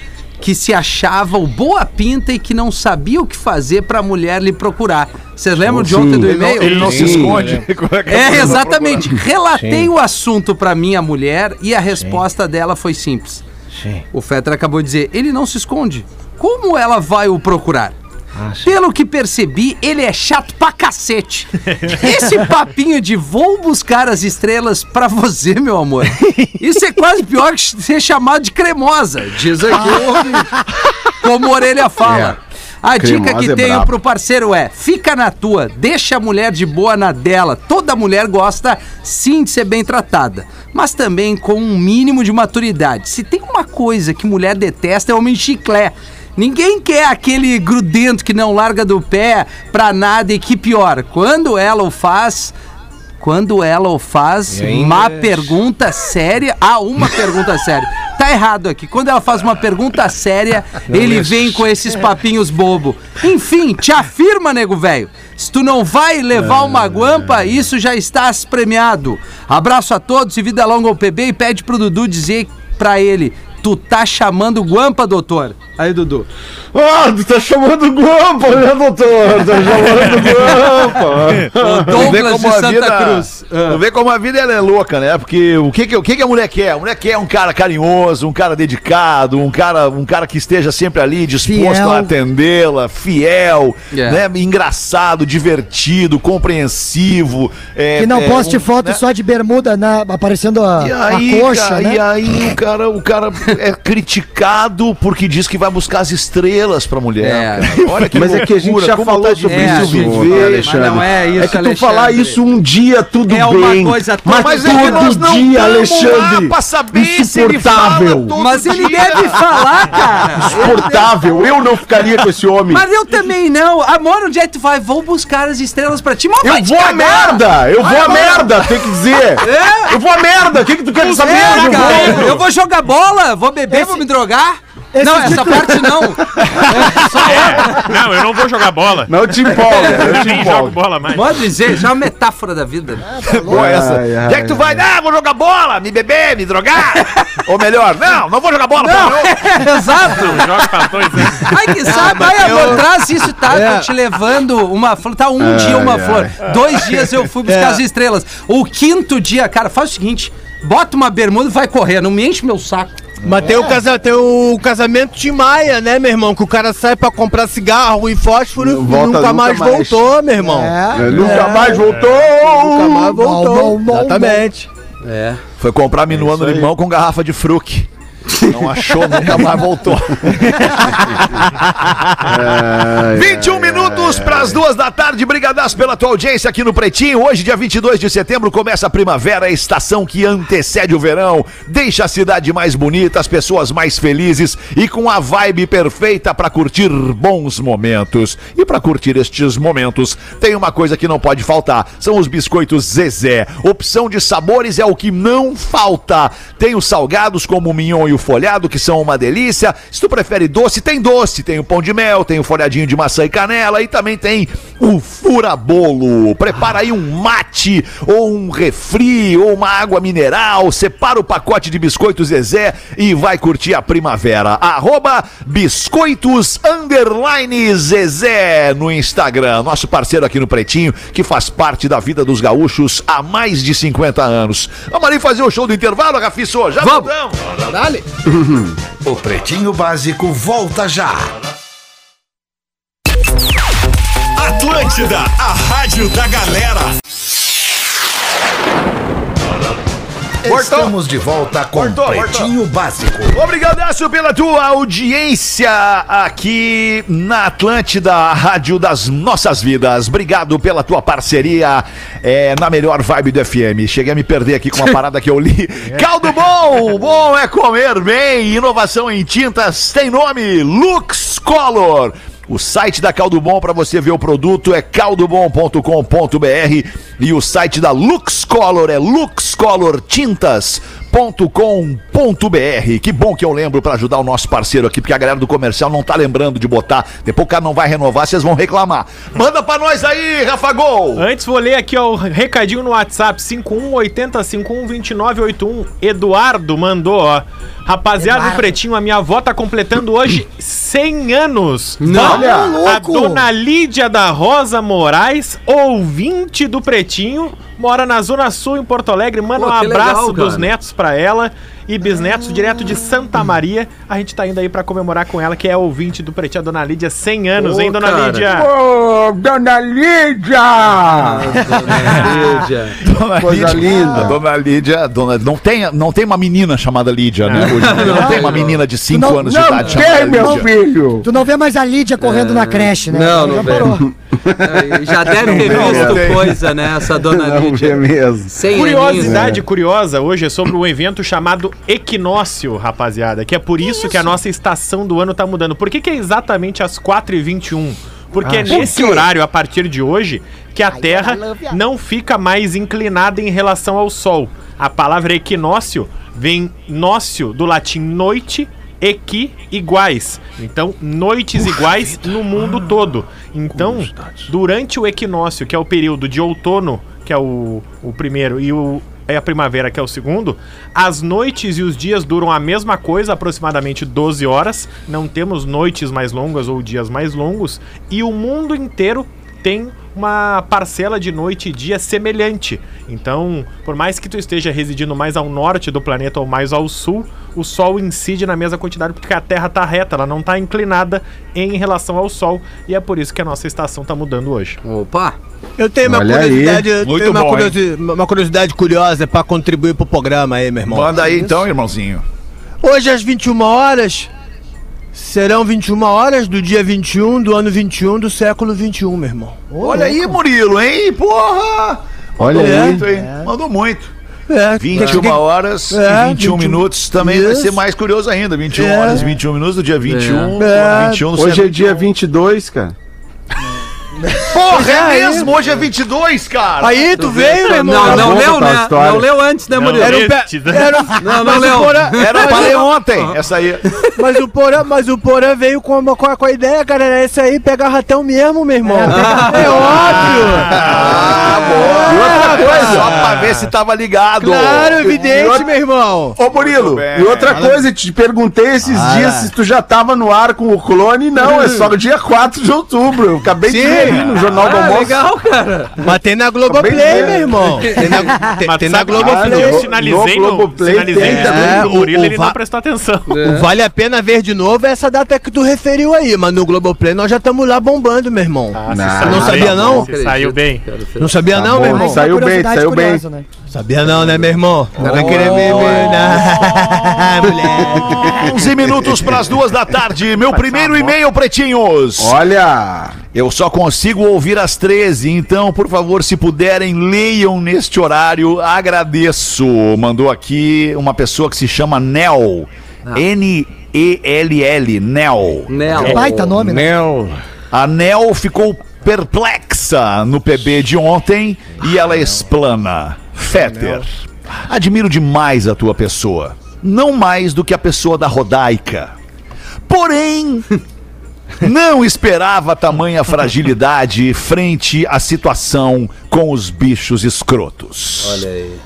que se achava o boa pinta e que não sabia o que fazer pra mulher lhe procurar. Vocês lembram de Sim. ontem do Ele não- e-mail? Ele não se Sim, esconde. É, exatamente. Relatei o assunto pra minha mulher e a resposta dela foi simples. Sim. O Fetter acabou de dizer, ele não se esconde. Como ela vai o procurar? Ah. Pelo que percebi, ele é chato pra cacete. Esse papinho de vou buscar as estrelas pra você, meu amor. Isso é quase pior que ser chamado de cremosa, diz aqui. Como a orelha fala. A dica que é tenho brabo. pro parceiro é: fica na tua, deixa a mulher de boa na dela. Toda mulher gosta sim de ser bem tratada, mas também com um mínimo de maturidade. Se tem uma coisa que mulher detesta é homem chiclé. Ninguém quer aquele grudento que não larga do pé pra nada e que pior, quando ela o faz, quando ela o faz, uma é- pergunta séria. Ah, uma pergunta séria. Tá errado aqui. Quando ela faz uma pergunta séria, ele vem com esses papinhos bobo. Enfim, te afirma, nego velho. Se tu não vai levar uma guampa, isso já estás premiado. Abraço a todos e vida longa ao PB e pede pro Dudu dizer pra ele. Tu tá chamando guampa, doutor? Aí, Dudu. Ah, tu tá chamando Guampa, né, doutor? Tá chamando Guampa. Tu vê Douglas de como a Santa vida, Cruz. Ah. tu vê como a vida ela é louca, né? Porque o que que, o que que a mulher quer? A mulher quer um cara carinhoso, um cara dedicado, um cara, um cara que esteja sempre ali disposto Fiel. a atendê-la, fiel, É. né? Engraçado, divertido, compreensivo. é, Que não é, poste um, foto né? só de bermuda na- aparecendo a, E a aí, coxa, cara, né? e aí o cara, o cara é criticado porque diz que vai buscar as estrelas pra mulher. É. Olha que Mas é que a gente loucura, já falou tá sobre É, isso, viver, mas não é isso, É que tu Alexandre. falar isso um dia, tudo É uma bem. coisa tão- mas, Mas todo é que nós não dia, Alexandre. lá pra saber se ele fala Mas ele dia. deve falar, cara. Insuportável. Eu não ficaria com esse homem. Mas eu também não. Amor, onde é que tu vai? Vou buscar as estrelas pra ti. Mas Eu vou a merda! Eu vou a merda, tem que dizer! É? Eu vou a merda! O que, que tu quer saber? É, eu cara, vou. eu vou jogar bola, vou beber, vou me drogar. esse não, essa parte não. É, só outra. Não, eu não vou jogar bola. Não te empolga, não Eu te nem jogo bola mais. Pode dizer, já é uma metáfora da vida. né? Boa essa. Ai, ai, Onde é que tu vai? Ah, vou jogar bola, me beber, me drogar. Ou melhor, não, não vou jogar bola. Não, eu- exato. Joga pra dois anos. Ai, que sabe, ai, amor, traz isso, tá? É. Tô te levando uma flor. Tá um dia uma flor. Dois dias eu fui buscar É. as estrelas. O quinto dia, cara, faz o seguinte: bota uma bermuda e vai correr. Não me enche meu saco. Mas tem o, casa, tem o casamento de Maia, né, meu irmão? Que o cara sai pra comprar cigarro e fósforo Não e volta nunca nunca mais, mais. voltou, meu irmão. É. Ele Nunca mais voltou. Nunca mais voltou. bom, bom, Exatamente. É. Foi comprar minuano aí. limão com garrafa de fruque. Não achou, nunca mais voltou. 21 minutos para as duas da tarde. Brigadaço pela tua audiência aqui no Pretinho. Hoje, dia 22 de setembro, começa a primavera, a estação que antecede o verão. Deixa a cidade mais bonita, as pessoas mais felizes e com a vibe perfeita para curtir bons momentos. E para curtir estes momentos, tem uma coisa que não pode faltar: são os biscoitos Zezé. Opção de sabores é o que não falta. Tem os salgados, como o mignon e o folhado, que são uma delícia. Se tu prefere doce, tem doce. Tem o pão de mel, tem o folhadinho de maçã e canela e também tem o furabolo. Prepara aí um mate ou um refri ou uma água mineral. Separa o pacote de biscoitos Zezé e vai curtir a primavera. Arroba biscoitos underline Zezé no Instagram. Nosso parceiro aqui no Pretinho, que faz parte da vida dos gaúchos há mais de 50 anos. Vamos ali fazer o show do intervalo, Rafiço? Já Vamos. voltamos. Dale. O Pretinho Básico volta já. Atlântida, a rádio da galera. Estamos de volta com Cortou, Pretinho Básico. Obrigadaço pela tua audiência aqui na Atlântida, a rádio das nossas vidas. Obrigado pela tua parceria é, na melhor vibe do FM. Cheguei a me perder aqui com uma parada que eu li. Caldo bom, bom é comer bem. Inovação em tintas tem nome Lux Color. O site da Caldo Bom para você ver o produto é caldobom.com.br e o site da Lux Color é luxcolortintas.com.br. Que bom que eu lembro para ajudar o nosso parceiro aqui, porque a galera do comercial não tá lembrando de botar. Depois o cara não vai renovar, vocês vão reclamar. Manda para nós aí, Rafa Gol. Antes vou ler aqui ó, o recadinho no WhatsApp 5180 512981. Eduardo mandou, ó. Rapaziada do Pretinho, a minha avó tá completando hoje 100 anos. Não. Olha, A louco. dona Lídia da Rosa Moraes, ouvinte do Pretinho, mora na Zona Sul, em Porto Alegre. Manda Pô, um abraço legal, dos netos pra ela e bisnetos direto de Santa Maria. A gente tá indo aí pra comemorar com ela, que é ouvinte do Pretinho, a dona Lídia, 100 anos, Ô, hein, dona cara. Lídia? Ô, dona Lídia! Dona Coisa linda. A dona Lídia, dona, não, tem, não tem uma menina chamada Lídia, né? Hoje não tem uma menina de 5 Não- anos de Não idade tem, chamada meu Lídia. filho! Tu não vê mais a Lídia correndo na creche, né? Não, Já não vê. É, Já deve ter visto coisa, né? Essa dona Não vê Lídia. mesmo. Sem? Curiosidade curiosa hoje é sobre um evento chamado Equinócio, rapaziada. Que é por isso, que a nossa estação do ano tá mudando. Por que, que é exatamente às 4h21? Porque é nesse horário, a partir de hoje, que a Terra não fica mais inclinada em relação ao Sol. A palavra equinócio vem nócio, do latim noite, equi, iguais. Então, noites iguais no mundo todo. Então, durante o equinócio, que é o período de outono, que é o, o primeiro, e o, é a primavera, que é o segundo, as noites e os dias duram a mesma coisa, aproximadamente 12 horas. Não temos noites mais longas ou dias mais longos. E o mundo inteiro tem uma parcela de noite e dia semelhante. Então, por mais que tu esteja residindo mais ao norte do planeta ou mais ao sul, o Sol incide na mesma quantidade porque a Terra está reta, ela não está inclinada em relação ao Sol. E é por isso que a nossa estação está mudando hoje. Opa! Eu tenho uma Olha curiosidade, tenho uma, bom, curiosi- uma curiosidade curiosa pra contribuir pro programa aí, meu irmão. Manda aí então, irmãozinho. Hoje às 21 horas serão 21 horas do dia 21 do ano 21 do século 21, meu irmão. Olha aí, Murilo, hein? Porra! Olha Mandou aí. muito, hein? Mandou muito. É, 21 que- horas É, e 21 21 minutos também vai Isso. ser mais curioso ainda. 21 É. horas e 21 minutos do dia 21. É. 21 do Hoje é dia 21. 22, cara. Porra, é Aí- mesmo? Hoje é 22, cara. Aí tu veio, meu irmão. Não, não leu, né? Não leu antes, né, Murilo? Era um pé- né? era- Não, não o leu. Porã- Era pra ler ontem, essa aí. Mas o Porã, mas o Porã veio com, uma, com, a, com a ideia, cara, era esse aí, pegar ratão mesmo, meu irmão. É, óbvio. Ah, boa. E outra coisa, só pra ver se tava ligado. Claro, evidente, outra- meu irmão. Ô, Murilo, bem. e outra coisa, te perguntei esses dias se tu já tava no ar com o clone. Não, é só no dia 4 de outubro. Eu acabei de Sim. ver no Jornal do Ah, Almoço. legal, cara. Mas tem na Globoplay, meu irmão. Tem na, tem, tem na Globoplay. Eu sinalizei no Globoplay sinalizei tem do Murilo, O- o ele não prestou atenção. O Vale a Pena Ver de novo é essa data que tu referiu aí, mas no Globoplay nós já estamos lá bombando, meu irmão. Ah, Não. sabia, não? Saiu bem. Não sabia Tá não, meu irmão? Saiu bem, Curiosidade saiu bem. Sabia não, né, meu irmão? Não vai querer ver, né? Moleque. 11 minutos pras duas da tarde. Meu primeiro e-mail, pretinhos. Olha, Eu só consigo ouvir às 13, então, por favor, se puderem, leiam neste horário. Agradeço. Mandou aqui uma pessoa que se chama Nel. N-E-L-L, Nel. Nel. Baita nome, né? Mel. A Nel ficou perplexa no PB de ontem e ela explana. Fetter, admiro demais a tua pessoa. Não mais do que a pessoa da Rodaica. Porém, não esperava tamanha fragilidade frente à situação com os bichos escrotos. Olha aí.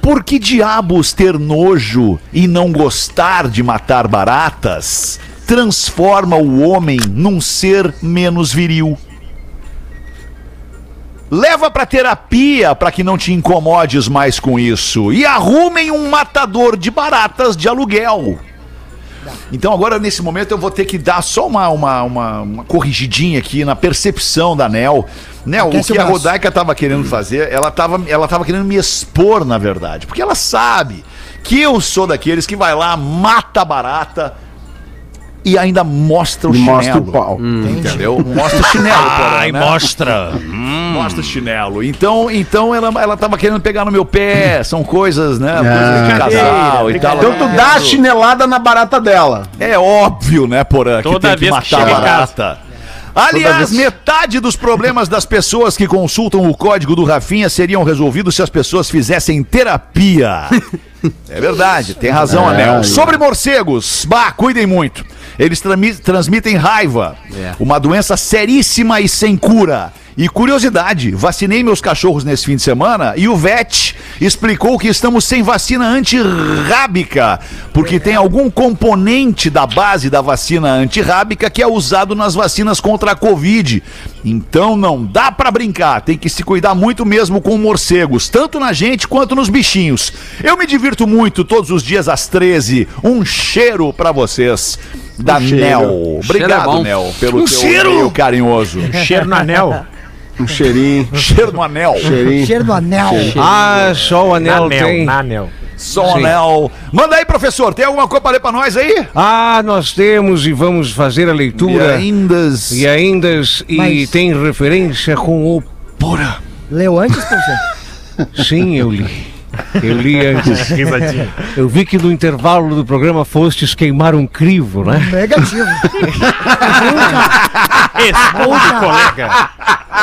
Por que diabos ter nojo e não gostar de matar baratas transforma o homem num ser menos viril? Leva pra terapia pra que não te incomodes mais com isso e arrumem um matador de baratas de aluguel. Então agora nesse momento eu vou ter que dar só uma, uma, uma, uma corrigidinha aqui na percepção da Nel. Nel, o que a. Rodaica tava querendo fazer, ela tava, ela tava querendo me expor, na verdade. Porque ela sabe que eu sou daqueles que vai lá, mata a barata e ainda mostra o me chinelo. mostra o pau. Entendeu? Mostra o chinelo. Ai, mostra. Mostra o chinelo. Então, então ela, ela tava querendo pegar no meu pé. São coisas, né? Coisas de casal e tal. Então tu dá a chinelada na barata dela. É óbvio, né, Porã, que Toda tem que vez que matar a chega em barata. Aliás, metade dos problemas das pessoas que consultam o código do Rafinha seriam resolvidos se as pessoas fizessem terapia. É verdade, tem razão, É, Anel. Sobre morcegos, bah, cuidem muito. Eles transmitem raiva, É. uma doença seríssima e sem cura. E curiosidade, vacinei meus cachorros nesse fim de semana e o vet explicou que estamos sem vacina antirrábica, porque tem algum componente da base da vacina antirrábica que é usado nas vacinas contra a Covid. Então não dá pra brincar, tem que se cuidar muito mesmo com morcegos, tanto na gente quanto nos bichinhos. Eu me divirto muito todos os dias às 13. Um cheiro pra vocês. Da cheiro. Nel. Obrigado, é bom. Nel, pelo Um teu cheiro. carinhoso. Cheiro no anel. Um cheirinho, cheiro no anel. cheirinho. Cheiro do anel. Ah, só o Na anel anel, tem. na anel. Só anel. Manda aí, professor. Tem alguma coisa pra ler pra nós aí? Ah, nós temos e vamos fazer a E leitura. ainda. E ainda e Mas- tem referência com o Porã. Leu antes, professor? Sim, eu li. Eu li antes. Eu vi que no intervalo do programa fostes queimar um crivo, né? Negativo. Responde, colega.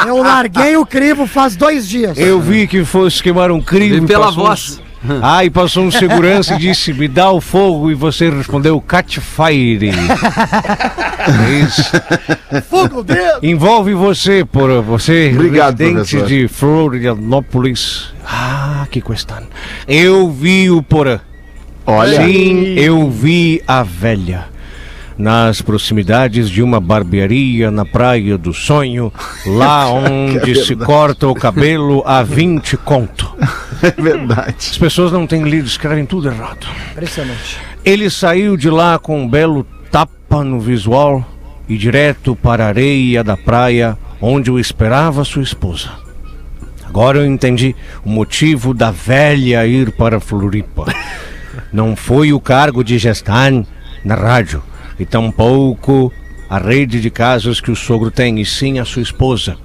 Eu larguei o crivo faz dois dias. Eu vi que fosse queimar um crivo. E pela passou voz. Ah, e passou um segurança e disse: Me dá o fogo. E você respondeu: Cat Fire. É isso. Fogo dentro. Envolve você, por você, Obrigado, residente professor. de Florianópolis. Ah, que questão. Eu vi o Porã. Olha. Sim, eu vi a velha. Nas proximidades de uma barbearia na Praia do Sonho, lá onde se corta o cabelo a 20 conto. É verdade. As pessoas não têm lido, escrevem tudo errado. Impressionante. Ele saiu de lá com um belo tapa no visual e direto para a areia da praia, onde o esperava sua esposa. Agora eu entendi o motivo da velha ir para Floripa. Não foi o cargo de gestão na rádio, e tampouco a rede de casas que o sogro tem, e sim a sua esposa.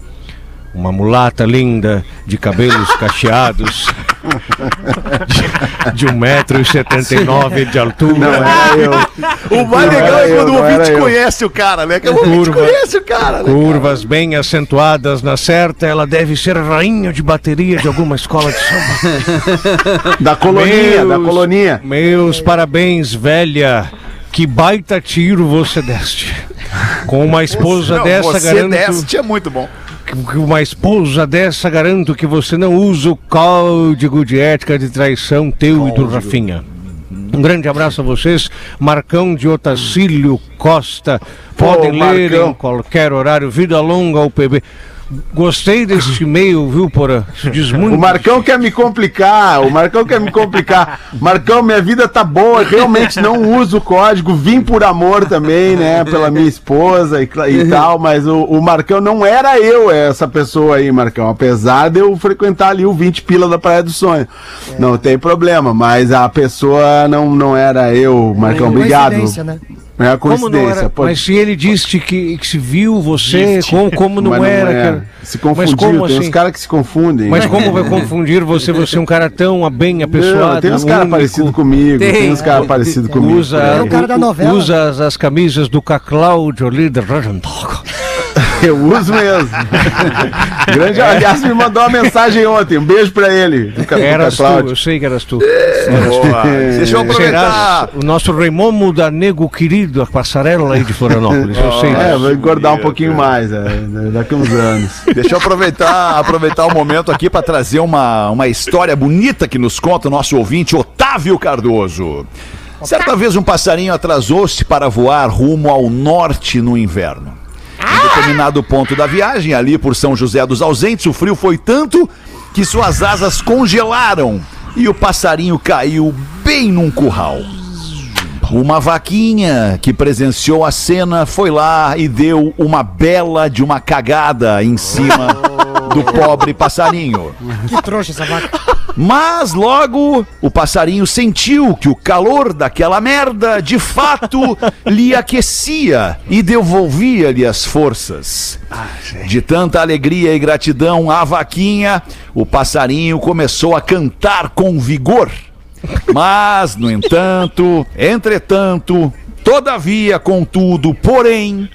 uma mulata linda, de cabelos cacheados, de, de 1,79m de altura. Não era eu. O mais legal é quando eu, o ouvinte conhece o cara, né? Que o ouvinte Curva. conhece o cara, né? Curvas bem acentuadas na certa, ela deve ser rainha de bateria de alguma escola de samba. Da colonia, da Meus- colonia. Meus parabéns, velha. Que baita tiro você deste. Com uma esposa Não, dessa, você garanto. deste é muito bom. Com uma esposa dessa, garanto que você não usa o código de ética de traição teu e do Rafinha. Um grande abraço a vocês. Marcão de Otacílio Costa. Podem ler Marcão. em qualquer horário. Vida longa ao PB. Gostei deste e-mail, viu, Porã? Isso diz muito. O Marcão quer me complicar, o Marcão quer me complicar. Marcão, minha vida tá boa, realmente não uso o código, vim por amor também, né, pela minha esposa e, e tal, mas o, o Marcão não era eu, essa pessoa aí, Marcão, apesar de eu frequentar ali o 20 pila da Praia do Sonho. Não tem problema, mas a pessoa não, não era eu, Marcão, obrigado. Coincidência, né? É a Como não coincidência. era? pô. Mas se ele disse que, que se viu você, como, como não Mas era? é. cara? Se Mas confundiu, como tem uns assim? caras que se confundem. Mas né? como vai confundir você? Você é um cara tão bem apessoado. Não, tem uns caras parecidos comigo, tem, Tem. uns caras parecidos comigo. Usa, Era o cara da novela. usa as, as camisas do Caclaudio ali da. Eu uso mesmo. Grande, aliás, me mandou uma mensagem ontem. Um beijo pra ele. do do Eras tu, eu sei que eras tu. Boa. Deixa eu aproveitar. Serás o nosso Raimundo da Nego querido, a passarela aí de Florianópolis. Eu sei É, vou engordar um pouquinho mais, é, daqui uns anos. Deixa eu aproveitar, aproveitar o momento aqui para trazer uma, uma história bonita que nos conta o nosso ouvinte Otávio Cardoso. Certa vez um passarinho atrasou-se para voar rumo ao norte no inverno. Em determinado ponto da viagem, ali por São José dos Ausentes, o frio foi tanto que suas asas congelaram e o passarinho caiu bem num curral. Uma vaquinha que presenciou a cena foi lá e deu uma bela de uma cagada em cima do pobre passarinho. Que trouxa essa vaca. Mas logo o passarinho sentiu que o calor daquela merda de fato lhe aquecia e devolvia-lhe as forças. De tanta alegria e gratidão à vaquinha, o passarinho começou a cantar com vigor. Mas, no entanto, entretanto, todavia, contudo, porém,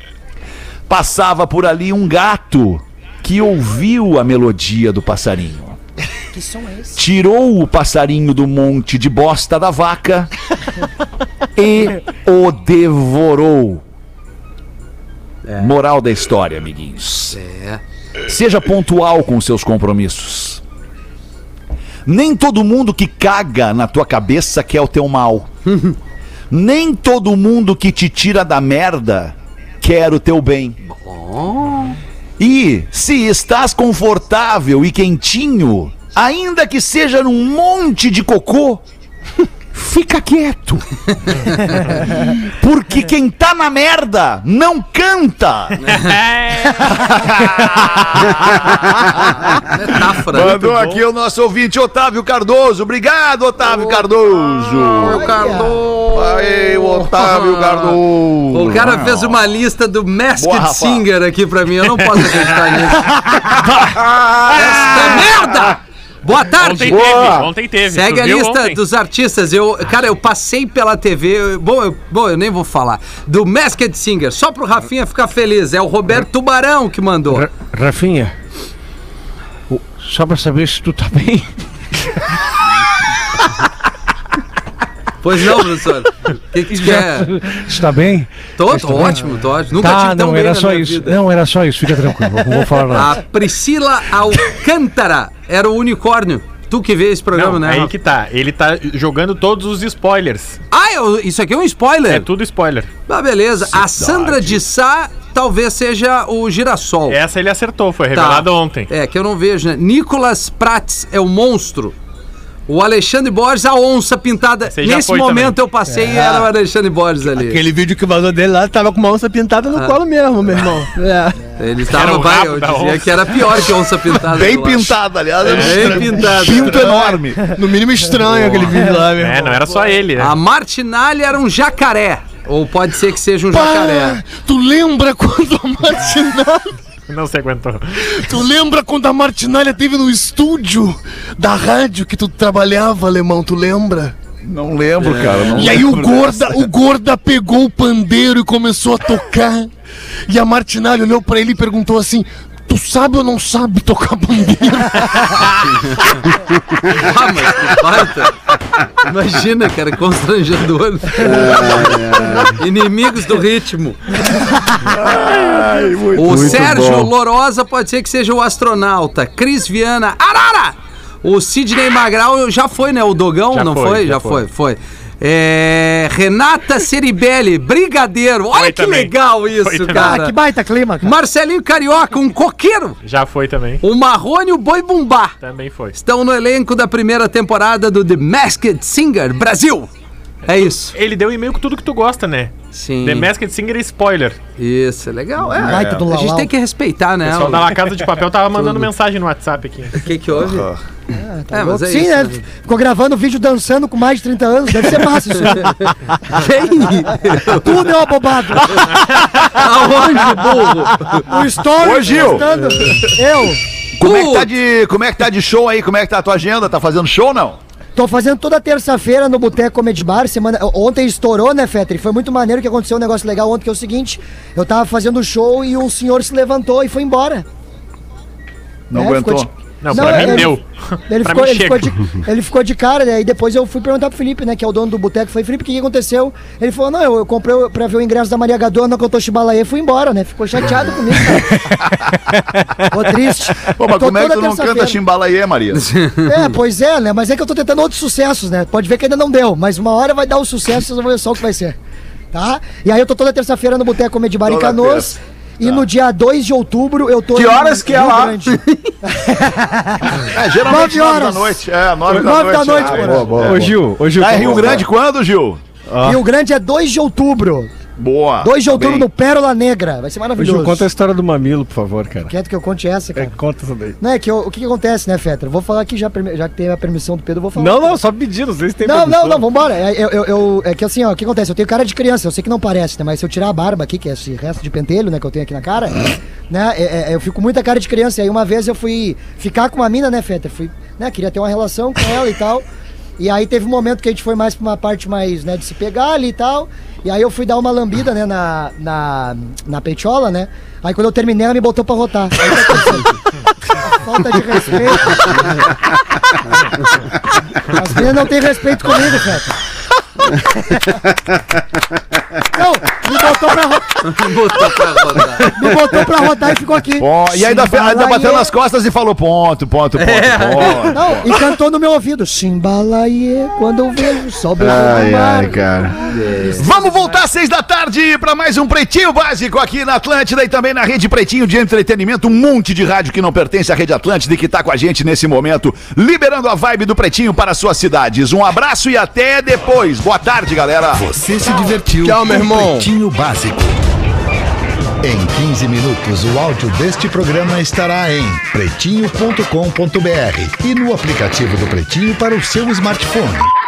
passava por ali um gato que ouviu a melodia do passarinho Que som é esse? tirou o passarinho do monte de bosta da vaca e o devorou. Moral da história, amiguinhos. É. Seja pontual com seus compromissos. Nem todo mundo que caga na tua cabeça quer o teu mal. Nem todo mundo que te tira da merda quer o teu bem. E se estás confortável e quentinho, ainda que seja num monte de cocô, fica quieto. Porque quem tá na merda não canta. Metáfora. Mandou aqui o nosso ouvinte Otávio Cardoso. Obrigado, Otávio Cardoso. O Cardoso. Aí, o Otávio Cardoso. O cara fez uma lista do Masked Boa. Singer aqui pra mim. Eu não posso acreditar nisso. Esta merda! Boa tarde! Ontem Boa. teve, ontem teve. Segue Tu a lista ontem? dos artistas. Eu, cara, eu passei pela TV. eu- bom, eu, bom, eu nem vou falar. Do Masked Singer, só pro Rafinha ficar feliz. É o Roberto Tubarão que mandou. Ra- Rafinha, só pra saber se tu tá bem. Pois não, professor. O que, que quer? Está bem? Tô, tô ótimo, tô ótimo. Nunca tá, tive tão não, bem era na só minha isso. vida. Não, era só isso, fica tranquilo. Não vou falar A nada. Priscila Alcântara era o unicórnio. Tu que vê esse programa, Não, né? aí que tá. Ele tá jogando todos os spoilers. Ah, eu- isso aqui é um spoiler? É tudo spoiler. Ah, beleza. A Sandra de Sá talvez seja o girassol. Essa ele acertou, foi Tá. revelado ontem. É, que eu não vejo, né? Nicolas Prates é o monstro. O Alexandre Borges, a onça pintada. Já Nesse foi momento também. eu passei e era o Alexandre Borges ali. Aquele vídeo que vazou dele lá tava com uma onça pintada no Ah. colo mesmo, meu irmão. É. Ele Era estava, o rabo eu da dizia onça. que era pior que onça pintada. Bem eu acho. pintado, aliás. Bem pintado. Pinto enorme. No mínimo estranho aquele vídeo lá, meu É, irmão. não era só ele, né? A Martinalha era um jacaré. Ou pode ser que seja um jacaré. Tu lembra quando a Martinalha... Não se aguentou. Tu lembra quando a Martinalha teve no estúdio da rádio que tu trabalhava, alemão? Tu lembra? Não lembro, cara. não E aí o Gorda, dessa. o Gorda pegou o pandeiro e começou a tocar. E a Martinalha olhou pra ele e perguntou assim: Tu sabe ou não sabe tocar pandeiro? Ah, mas que baita. Imagina, cara, constrangedor. Inimigos do ritmo. o Sérgio Lorosa pode ser que seja o astronauta. Cris Viana, Arara! O Sidney Magral já foi, né? O Dogão, Já não foi, foi? já Já foi. foi, foi. É, Renata Ceribelli, Brigadeiro. Olha Foi que também. legal isso, Foi também. Ah, cara. que baita clima, cara. Marcelinho Carioca, um coqueiro. Já foi também. O Marrone e o Boi Bumbá. Também foi. Estão no elenco da primeira temporada do The Masked Singer Brasil. É isso. Ele deu e-mail com tudo que tu gosta, né? Sim. The Masked Singer spoiler. Isso, é legal. É, Baita do a gente Lalau. tem que respeitar, O né? pessoal o- da La Casa de Papel tava mandando mensagem no WhatsApp aqui. O que que houve? é, mas é Sim, isso. né? né? Ficou gravando vídeo dançando com mais de 30 anos. Deve ser massa isso. Quem? Tudo é uma bobada. Aonde, burro? O story Ô, Gil. Eu Como é, que tá de, como é que tá de show aí? Como é que tá a tua agenda? Tá fazendo show ou não? Tô fazendo toda terça-feira no Boteco Comedy Bar. Semana... Ontem estourou, né, Fetter? E Foi muito maneiro que aconteceu um negócio legal ontem, que é o seguinte: eu tava fazendo show e um senhor se levantou e foi embora. Não É, aguentou? ficou de- Não, pra mim ele- deu. Ele ficou, ele, ficou de, ele ficou de cara, né? E depois eu fui perguntar pro Felipe, né? Que é o dono do boteco. Falei, Felipe, o que, que aconteceu? Ele falou, não, eu, eu comprei pra ver o ingresso da Maria Gadona, não cantou Chibalaê, fui embora, né? Ficou chateado comigo, cara. Ficou triste. Pô, mas Tô como é que tu não canta Chimbalaê, Maria? É, pois é, né? Mas é que eu tô tentando outros sucessos, né? Pode ver que ainda não deu, mas uma hora vai dar o sucesso, vocês vão ver só o que vai ser. Tá? E aí eu tô toda terça-feira no Boteco Comedy Bar em Canoas. terça. E no dia 2 de outubro eu tô Que em horas que é Rio lá? Grande. É, geralmente Nove 9 da horas. noite. É, 9 da Nove noite. da noite, Ah, boa, boa, Ô. Gil, ô, Gil. Tá em tá Rio bom. Grande quando, Gil? Rio Grande é 2 de outubro. Boa. 2 de Tá outubro no Pérola Negra. Vai ser maravilhoso. Gil, conta a história do mamilo, por favor, cara. Quer que eu conte essa, É, cara? conta isso daí. Não, é que eu- o que, que acontece, né, Fetra? Vou falar aqui já, já que tem a permissão do Pedro, vou falar. Não, não, só sei se tem Não, não, não, vambora. É, eu, eu- eu- é que assim, ó, o que acontece? Eu tenho cara de criança, eu sei que não parece, né? Mas se eu tirar a barba aqui, que é esse resto de pentelho, né, que eu tenho aqui na cara, né? é- é- eu fico com muita cara de criança. E aí uma vez eu fui ficar com uma mina, né, Fetter? Fui, né, queria ter uma relação com ela e tal. E aí teve um momento que a gente foi mais pra uma parte mais, né, de se pegar ali e tal. E aí eu fui dar uma lambida, né, na, na, na peitola, né? Aí quando eu terminei, ela me botou pra rotar. Aí. Falta de respeito. As meninas não têm respeito comigo, Fetter. Não, me botou pra, ro- Botou pra rodar. me botou pra rodar e ficou aqui. Bom, e ainda, fe- ainda bateu nas costas e falou ponto, ponto, ponto, ponto. Não, e cantou no meu ouvido. Chimbalaie, quando eu vejo sol beijando o mar. cara. Vamos voltar às seis da tarde para mais um Pretinho Básico aqui na Atlântida e também na Rede Pretinho de Entretenimento. Um monte de rádio que não pertence à Rede Atlântida e que tá com a gente nesse momento, liberando a vibe do Pretinho para suas cidades. Um abraço e até depois. Boa tarde, galera. Você se divertiu Tchau, meu irmão. Pretinho Básico. Em 15 minutos, o áudio deste programa estará em pretinho.com.br e no aplicativo do Pretinho para o seu smartphone.